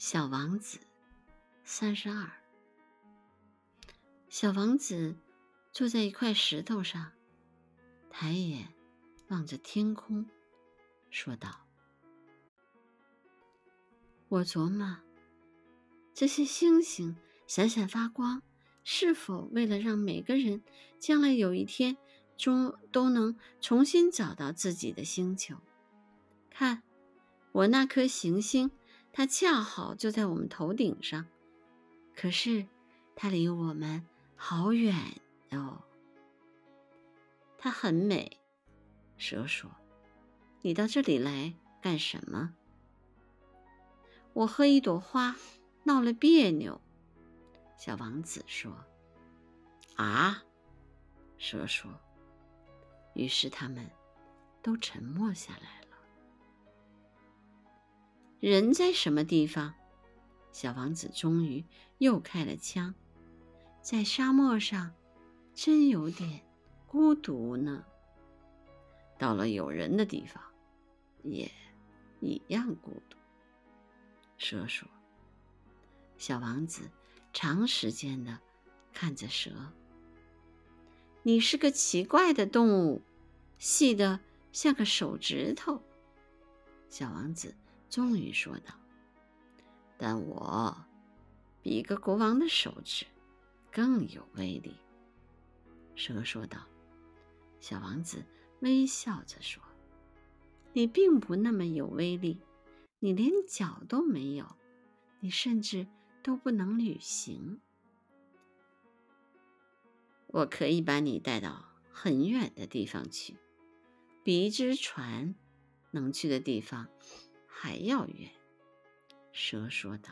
小王子，三十二。小王子坐在一块石头上，抬眼望着天空，说道：“我琢磨，这些星星闪闪发光，是否为了让每个人将来有一天终都能重新找到自己的星球？看，我那颗行星。”它恰好就在我们头顶上，可是它离我们好远哦。它很美，蛇说：“你到这里来干什么？”我和一朵花闹了别扭。小王子说：“啊！”蛇说。于是他们都沉默下来。人在什么地方？小王子终于又开了枪。在沙漠上，真有点孤独呢。到了有人的地方，也一样孤独。蛇说：“小王子长时间的看着蛇。你是个奇怪的动物，细的像个手指头。”小王子。终于说道：“但我比一个国王的手指更有威力。”蛇说道。小王子微笑着说：“你并不那么有威力，你连脚都没有，你甚至都不能旅行。我可以把你带到很远的地方去，比一只船能去的地方。”还要远，蛇说道。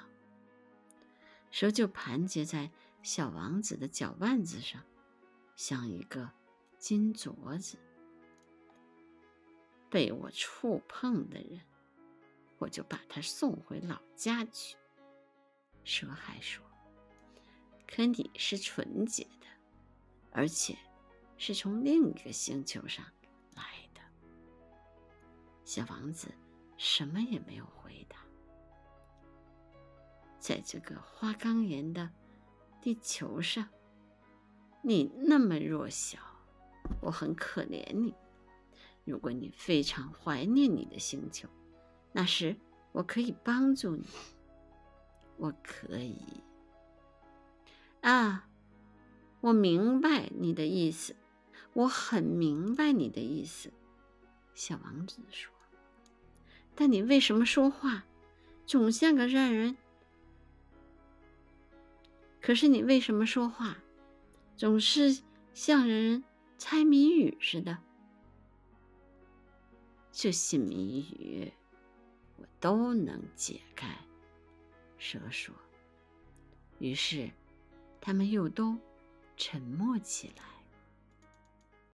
蛇就盘结在小王子的脚腕子上，像一个金镯子。被我触碰的人，我就把他送回老家去。蛇还说：“可你是纯洁的，而且是从另一个星球上来的。”小王子。什么也没有回答。在这个花岗岩的地球上，你那么弱小，我很可怜你。如果你非常怀念你的星球，那时我可以帮助你。我可以。啊，我明白你的意思，我很明白你的意思。小王子说。但你为什么说话总像个让人？可是你为什么说话总是像人猜谜语似的？这些谜语我都能解开。蛇说。于是他们又都沉默起来。